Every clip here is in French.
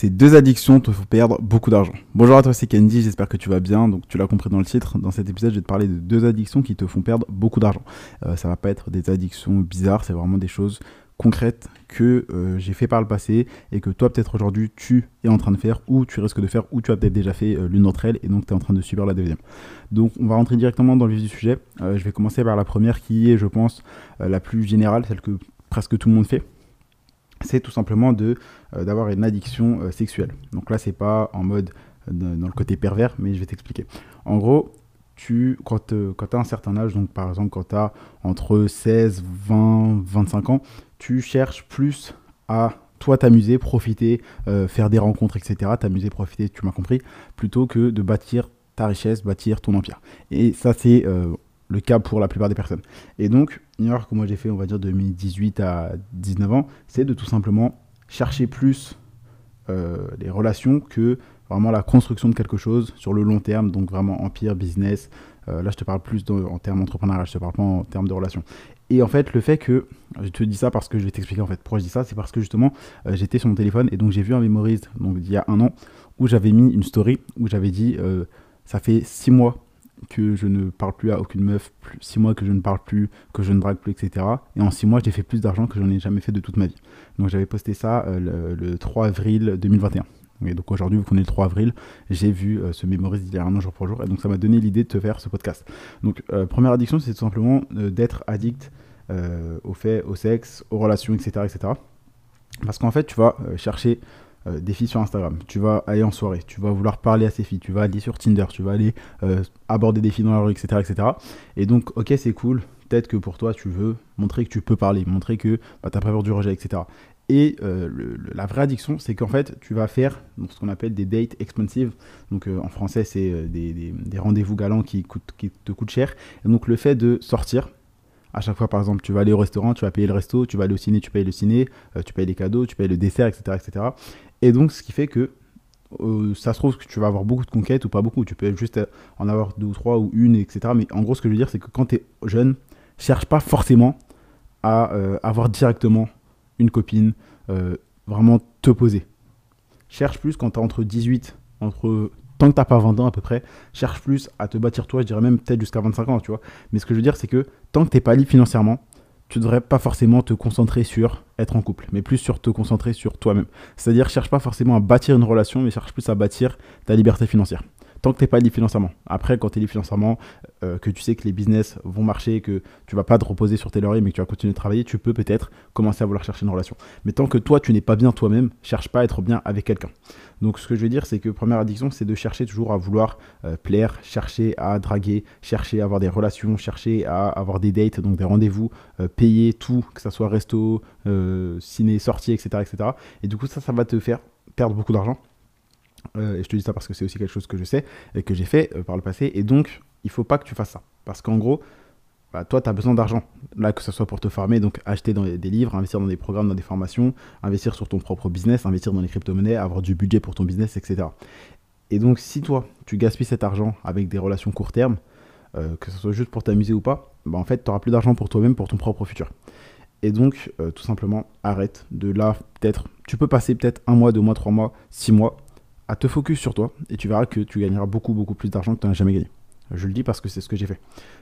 Ces deux addictions te font perdre beaucoup d'argent. Bonjour à toi, c'est Candy, j'espère que tu vas bien. Donc tu l'as compris dans le titre, dans cet épisode, je vais te parler de deux addictions qui te font perdre beaucoup d'argent. Euh, ça va pas être des addictions bizarres, c'est vraiment des choses concrètes que euh, j'ai fait par le passé et que toi peut-être aujourd'hui tu es en train de faire ou tu risques de faire ou tu as peut-être déjà fait euh, l'une d'entre elles et donc tu es en train de subir la deuxième. Donc on va rentrer directement dans le vif du sujet. je vais commencer par la première qui est je pense la plus générale, celle que presque tout le monde fait c'est tout simplement euh, d'avoir une addiction euh, sexuelle. Donc là, c'est pas en mode euh, dans le côté pervers, mais je vais t'expliquer. En gros, tu, quand, tu as un certain âge, donc par exemple quand tu as entre 16, 20, 25 ans, tu cherches plus à toi t'amuser, profiter, faire des rencontres, etc. T'amuser, profiter, tu m'as compris, plutôt que de bâtir ta richesse, bâtir ton empire. Et ça, c'est le cas pour la plupart des personnes. Et donc, une erreur que moi j'ai fait, on va dire de 2018 à 19 ans, c'est de tout simplement chercher plus euh, les relations que vraiment la construction de quelque chose sur le long terme, donc vraiment empire, business. Euh, là, je te parle plus en termes entrepreneurial, je te parle pas en termes de relations. Et en fait, le fait que, je te dis ça parce que je vais t'expliquer en fait pourquoi je dis ça, c'est parce que justement, euh, j'étais sur mon téléphone et donc j'ai vu un Memories, donc il y a un an, où j'avais mis une story où j'avais dit, ça fait six mois que je ne parle plus à aucune meuf, plus, six mois que je ne parle plus, que je ne drague plus, etc. Et en six mois, j'ai fait plus d'argent que j'en ai jamais fait de toute ma vie. Donc j'avais posté ça euh, le, 3 avril 2021. Et donc aujourd'hui, vous connaissez le 3 avril, j'ai vu euh, ce mémorise il y a un an jour pour jour. Et donc ça m'a donné l'idée de te faire ce podcast. Donc euh, première addiction, c'est tout simplement d'être addict au fait, au sexe, aux relations, etc. etc. Parce qu'en fait, tu vas chercher euh, des filles sur Instagram, tu vas aller en soirée, tu vas vouloir parler à ces filles, tu vas aller sur Tinder, tu vas aller euh, aborder des filles dans la rue, etc. etc. Et donc, ok, c'est cool, peut-être que pour toi, tu veux montrer que tu peux parler, montrer que bah, tu n'as pas peur du rejet, etc. Et euh, la vraie addiction, c'est qu'en fait, tu vas faire ce qu'on appelle des dates expensive. Donc en français, c'est des, rendez-vous galants qui, qui te coûtent cher. Et donc le fait de sortir, à chaque fois, par exemple, tu vas aller au restaurant, tu vas payer le resto, tu vas aller au ciné, tu payes le ciné, tu payes les cadeaux, tu payes le dessert, etc. etc. Et donc, ce qui fait que euh, ça se trouve que tu vas avoir beaucoup de conquêtes ou pas beaucoup. Tu peux juste en avoir deux ou trois ou une, etc. Mais en gros, ce que je veux dire, c'est que quand tu es jeune, cherche pas forcément à euh, avoir directement une copine, euh, vraiment te poser. Cherche plus quand tu as entre 18, entre tant que t'as pas 20 ans à peu près, cherche plus à te bâtir toi, je dirais même peut-être jusqu'à 25 ans, tu vois. Mais ce que je veux dire, c'est que tant que t'es pas libre financièrement, tu devrais pas forcément te concentrer sur être en couple, mais plus sur te concentrer sur toi-même. C'est-à-dire, cherche pas forcément à bâtir une relation, mais cherche plus à bâtir ta liberté financière tant que tu n'es pas libre financièrement. Après, quand tu es libre financièrement, euh, que tu sais que les business vont marcher, que tu vas pas te reposer sur tes lauriers, mais que tu vas continuer de travailler, tu peux peut-être commencer à vouloir chercher une relation. Mais tant que toi, tu n'es pas bien toi-même, cherche pas à être bien avec quelqu'un. Donc, ce que je veux dire, c'est que première addiction, c'est de chercher toujours à vouloir euh, plaire, chercher à draguer, chercher à avoir des relations, chercher à avoir des dates, donc des rendez-vous, euh, payer tout, que ce soit resto, ciné, sortie, etc., etc. Et du coup, ça, ça va te faire perdre beaucoup d'argent euh, et je te dis ça parce que c'est aussi quelque chose que je sais et que j'ai fait euh, par le passé. Et donc, il faut pas que tu fasses ça. Parce qu'en gros, bah, toi, tu as besoin d'argent. Là, que ce soit pour te former, donc acheter des livres, investir dans des programmes, dans des formations, investir sur ton propre business, investir dans les crypto-monnaies, avoir du budget pour ton business, etc. Et donc, si toi, tu gaspilles cet argent avec des relations court terme, euh, que ce soit juste pour t'amuser ou pas, bah, en fait, tu n'auras plus d'argent pour toi-même, pour ton propre futur. Et donc, tout simplement, arrête de là, peut-être, tu peux passer peut-être un mois, deux mois, trois mois, six mois, à te focus sur toi et tu verras que tu gagneras beaucoup, beaucoup plus d'argent que tu n'as jamais gagné. Je le dis parce que c'est ce que j'ai fait.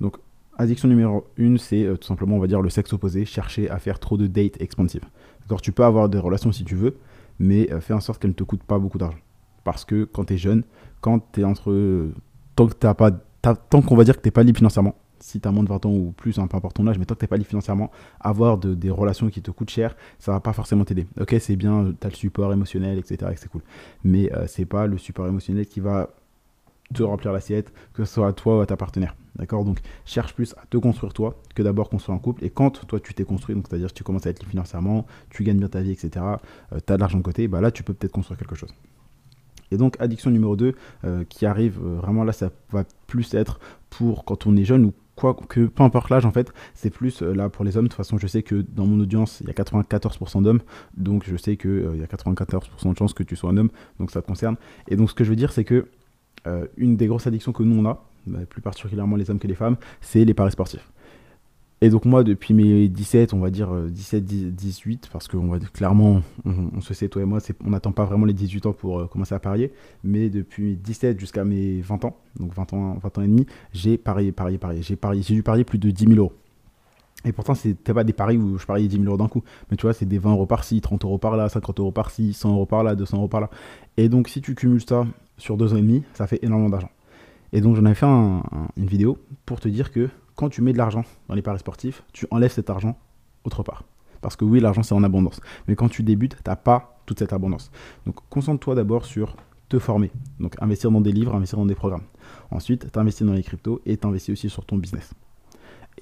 Donc, addiction numéro une, c'est euh, tout simplement, on va dire, le sexe opposé, chercher à faire trop de dates expansives. D'accord Tu peux avoir des relations si tu veux, mais euh, fais en sorte qu'elles ne te coûtent pas beaucoup d'argent. Parce que quand tu es jeune, quand tu es entre. tant que t'as pas. tant qu'on va dire que tu n'es pas libre financièrement, si tu as moins de 20 ans ou plus, hein, peu importe ton âge, mais tant que tu n'es pas libre financièrement, avoir des relations qui te coûtent cher, ça va pas forcément t'aider. Ok, c'est bien, tu as le support émotionnel, etc., c'est cool. Mais euh, c'est pas le support émotionnel qui va te remplir l'assiette, que ce soit à toi ou à ta partenaire. D'accord? Donc, cherche plus à te construire toi que d'abord construire un couple. Et quand toi, tu t'es construit, donc c'est-à-dire que tu commences à être libre financièrement, tu gagnes bien ta vie, etc., tu as de l'argent de côté, bah là, tu peux peut-être construire quelque chose. Et donc, addiction numéro 2, euh, qui arrive euh, vraiment là, ça va plus être pour quand on est jeune ou quoi que peu importe l'âge en fait, c'est plus euh, là pour les hommes. De toute façon, je sais que dans mon audience, il y a 94% d'hommes, donc je sais qu'il il y a 94% de chances que tu sois un homme, donc ça te concerne. Et donc, ce que je veux dire, c'est que une des grosses addictions que nous on a, plus particulièrement les hommes que les femmes, c'est les paris sportifs. Et donc moi, depuis mes 17, on va dire 17, 18, parce qu'on va clairement, on, se sait, toi et moi, on n'attend pas vraiment les 18 ans pour euh, commencer à parier, mais depuis 17 jusqu'à mes 20 ans, donc 20 ans, 20 ans et demi, j'ai parié, parié, parié. J'ai parié, j'ai dû parier plus de 10 000 euros. Et pourtant, c'était pas des paris où je pariais 10 000 euros d'un coup. Mais tu vois, c'est des 20 euros par-ci, 30 euros par-là, 50 euros par-ci, 100 euros par-là, 200 euros par-là. Et donc, si tu cumules ça sur deux ans et demi, ça fait énormément d'argent. Et donc, j'en avais fait une vidéo pour te dire que quand tu mets de l'argent dans les paris sportifs, tu enlèves cet argent autre part. Parce que oui, l'argent, c'est en abondance. Mais quand tu débutes, tu n'as pas toute cette abondance. Donc, concentre-toi d'abord sur te former. Donc, investir dans des livres, investir dans des programmes. Ensuite, tu investis dans les cryptos et tu investis aussi sur ton business.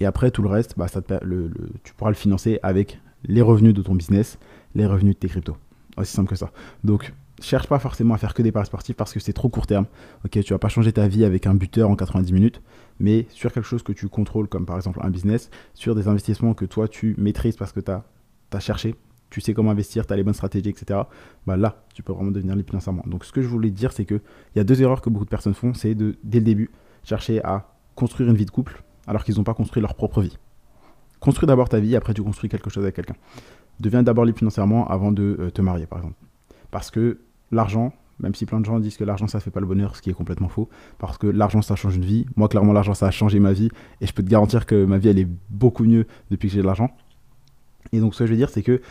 Et après, tout le reste, bah, ça le, tu pourras le financer avec les revenus de ton business, les revenus de tes cryptos. Aussi simple que ça. Donc, cherche pas forcément à faire que des paris sportifs parce que c'est trop court terme. Ok, tu vas pas changer ta vie avec un buteur en 90 minutes, mais sur quelque chose que tu contrôles, comme par exemple un business, sur des investissements que toi tu maîtrises parce que tu as, cherché, tu sais comment investir, tu as les bonnes stratégies, etc. Bah là, tu peux vraiment devenir libre financièrement. Donc ce que je voulais dire, c'est qu'il y a deux erreurs que beaucoup de personnes font, c'est de, dès le début, chercher à construire une vie de couple alors qu'ils n'ont pas construit leur propre vie. Construis d'abord ta vie, après tu construis quelque chose avec quelqu'un. Deviens d'abord libre financièrement avant de euh, te marier, par exemple. Parce que l'argent, même si plein de gens disent que l'argent ça fait pas le bonheur, ce qui est complètement faux, parce que l'argent ça change une vie. Moi clairement l'argent ça a changé ma vie et je peux te garantir que ma vie elle est beaucoup mieux depuis que j'ai de l'argent. Et donc ce que je veux dire c'est que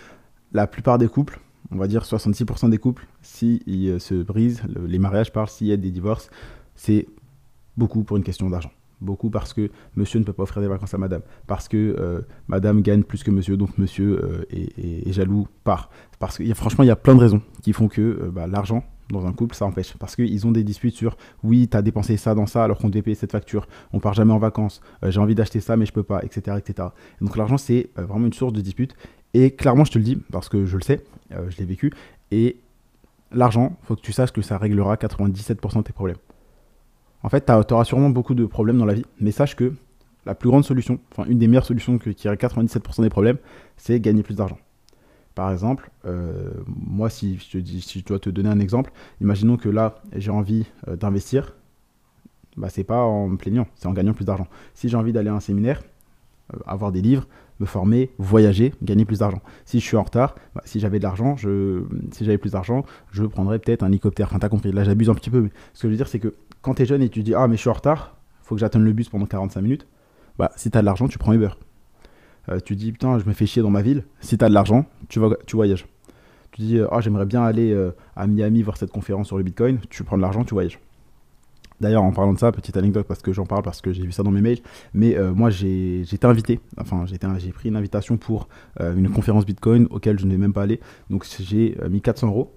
la plupart des couples, on va dire 66% des couples, s'ils si euh, se brisent, les mariages parlent, s'il y a des divorces, c'est beaucoup pour une question d'argent. Beaucoup parce que monsieur ne peut pas offrir des vacances à madame. Parce que euh, madame gagne plus que monsieur, donc monsieur euh, est, jaloux, part. Parce que franchement, il y a plein de raisons qui font que euh, bah, l'argent dans un couple, ça empêche. Parce qu'ils ont des disputes sur oui, tu as dépensé ça dans ça alors qu'on devait payer cette facture, on part jamais en vacances, j'ai envie d'acheter ça mais je peux pas, etc. etc. donc l'argent, c'est vraiment une source de dispute. Et clairement, je te le dis, parce que je le sais, je l'ai vécu. Et l'argent, faut que tu saches que ça réglera 97% de tes problèmes. En fait, tu auras sûrement beaucoup de problèmes dans la vie, mais sache que la plus grande solution, enfin une des meilleures solutions qui règle 97% des problèmes, c'est gagner plus d'argent. Par exemple, euh, moi, si je, dois te donner un exemple, imaginons que là, j'ai envie euh, d'investir, bah, c'est pas en me plaignant, c'est en gagnant plus d'argent. Si j'ai envie d'aller à un séminaire, avoir des livres, me former, voyager, gagner plus d'argent. Si je suis en retard, bah, si j'avais de l'argent, je, si j'avais plus d'argent, je prendrais peut-être un hélicoptère. Enfin, t'as compris. Là, j'abuse un petit peu. Mais ce que je veux dire, c'est que quand tu es jeune et tu dis Ah, mais je suis en retard, faut que j'attende le bus pendant 45 minutes, bah, si tu as de l'argent, tu prends Uber. Euh, tu dis Putain, je me fais chier dans ma ville. Si tu as de l'argent, tu, tu voyages. Tu dis Ah, j'aimerais bien aller euh, à Miami voir cette conférence sur le Bitcoin. Tu prends de l'argent, tu voyages. D'ailleurs, en parlant de ça, petite anecdote parce que j'en parle parce que j'ai vu ça dans mes mails, mais euh, moi j'ai été invité, enfin j'ai pris une invitation pour euh, une conférence Bitcoin auquel je n'ai même pas allé, donc j'ai euh, mis 400 euros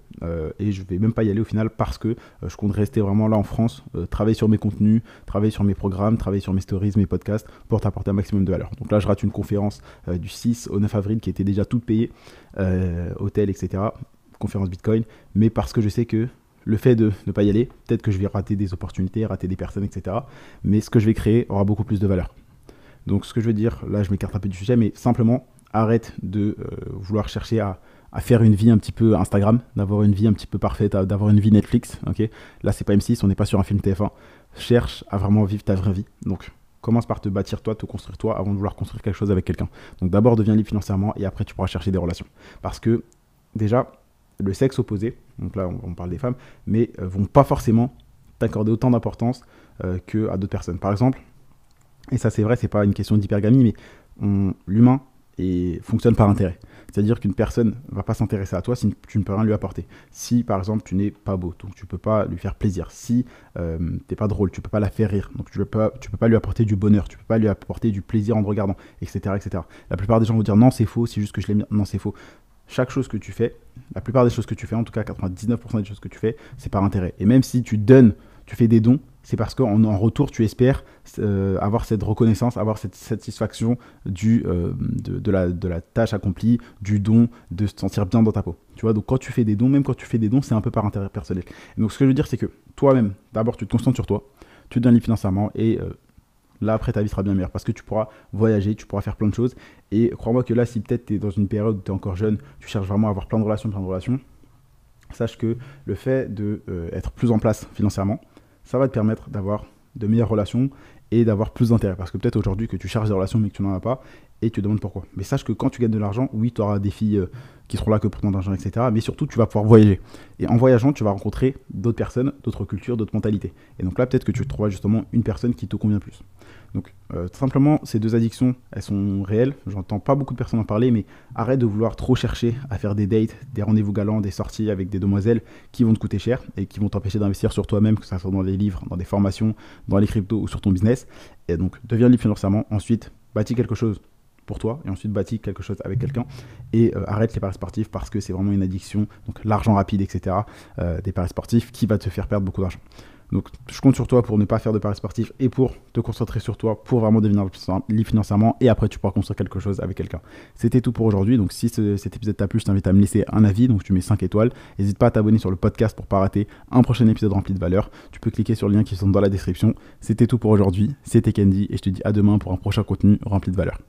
et je vais même pas y aller au final parce que je compte rester vraiment là en France, travailler sur mes contenus, travailler sur mes programmes, travailler sur mes stories, mes podcasts pour t'apporter un maximum de valeur. Donc là, je rate une conférence du 6 au 9 avril qui était déjà toute payée, hôtel, etc. Conférence Bitcoin, mais parce que je sais que le fait de ne pas y aller, peut-être que je vais rater des opportunités, rater des personnes, etc. Mais ce que je vais créer aura beaucoup plus de valeur. Donc ce que je veux dire, là je m'écarte un peu du sujet, mais simplement arrête de euh, vouloir chercher à, faire une vie un petit peu Instagram, d'avoir une vie un petit peu parfaite, d'avoir une vie Netflix. ok? Là c'est pas M6, on n'est pas sur un film TF1. Cherche à vraiment vivre ta vraie vie. Donc commence par te bâtir toi, te construire toi avant de vouloir construire quelque chose avec quelqu'un. Donc d'abord deviens libre financièrement et après tu pourras chercher des relations. Parce que déjà, le sexe opposé, donc là on, parle des femmes, mais euh, vont pas forcément t'accorder autant d'importance euh, que à d'autres personnes. Par exemple, et ça c'est vrai, c'est pas une question d'hypergamie, mais l'humain fonctionne par intérêt. C'est-à-dire qu'une personne va pas s'intéresser à toi si tu ne peux rien lui apporter. Si par exemple tu n'es pas beau, donc tu peux pas lui faire plaisir. Si euh, tu n'es pas drôle, tu peux pas la faire rire, donc tu tu peux pas lui apporter du bonheur, tu peux pas lui apporter du plaisir en te regardant, etc., etc. La plupart des gens vont dire non c'est faux, c'est juste que je l'aime bien. Non c'est faux chaque chose que tu fais, la plupart des choses que tu fais, en tout cas 99% des choses que tu fais, c'est par intérêt. Et même si tu donnes, tu fais des dons, c'est parce qu'en en retour, tu espères euh, avoir cette reconnaissance, avoir cette satisfaction du, euh, de, la, de, la, tâche accomplie, du don, de se sentir bien dans ta peau. Tu vois, donc quand tu fais des dons, même quand tu fais des dons, c'est un peu par intérêt personnel. donc ce que je veux dire, c'est que toi-même, d'abord, tu te concentres sur toi, tu te donnes financièrement et euh, là après ta vie sera bien meilleure parce que tu pourras voyager, tu pourras faire plein de choses. Et crois-moi que là, si peut-être tu es dans une période où tu es encore jeune, tu cherches vraiment à avoir plein de relations, plein de relations, sache que le fait d'être euh, plus en place financièrement, ça va te permettre d'avoir de meilleures relations et d'avoir plus d'intérêt. Parce que peut-être aujourd'hui que tu cherches des relations mais que tu n'en as pas et tu demandes pourquoi. Mais sache que quand tu gagnes de l'argent, oui, tu auras des filles euh, qui seront là que pour ton argent, etc. Mais surtout, tu vas pouvoir voyager. Et en voyageant, tu vas rencontrer d'autres personnes, d'autres cultures, d'autres mentalités. Et donc là, peut-être que tu trouveras justement une personne qui te convient plus. Donc, euh, simplement, ces deux addictions, elles sont réelles. J'entends pas beaucoup de personnes en parler, mais arrête de vouloir trop chercher à faire des dates, des rendez-vous galants, des sorties avec des demoiselles qui vont te coûter cher et qui vont t'empêcher d'investir sur toi-même, que ce soit dans les livres, dans des formations, dans les cryptos ou sur ton business. Et donc, deviens libre financièrement. Ensuite, bâtis quelque chose toi et ensuite bâtis quelque chose avec quelqu'un et euh, arrête les paris sportifs parce que c'est vraiment une addiction donc l'argent rapide etc euh, des paris sportifs qui va te faire perdre beaucoup d'argent donc je compte sur toi pour ne pas faire de paris sportifs et pour te concentrer sur toi pour vraiment devenir libre financièrement et après tu pourras construire quelque chose avec quelqu'un. C'était tout pour aujourd'hui. Donc si cet épisode t'a plu, je t'invite à me laisser un avis. Donc tu mets 5 étoiles. N'hésite pas à t'abonner sur le podcast pour pas rater un prochain épisode rempli de valeur. Tu peux cliquer sur le lien qui sont dans la description. C'était tout pour aujourd'hui. C'était Candy et je te dis à demain pour un prochain contenu rempli de valeur.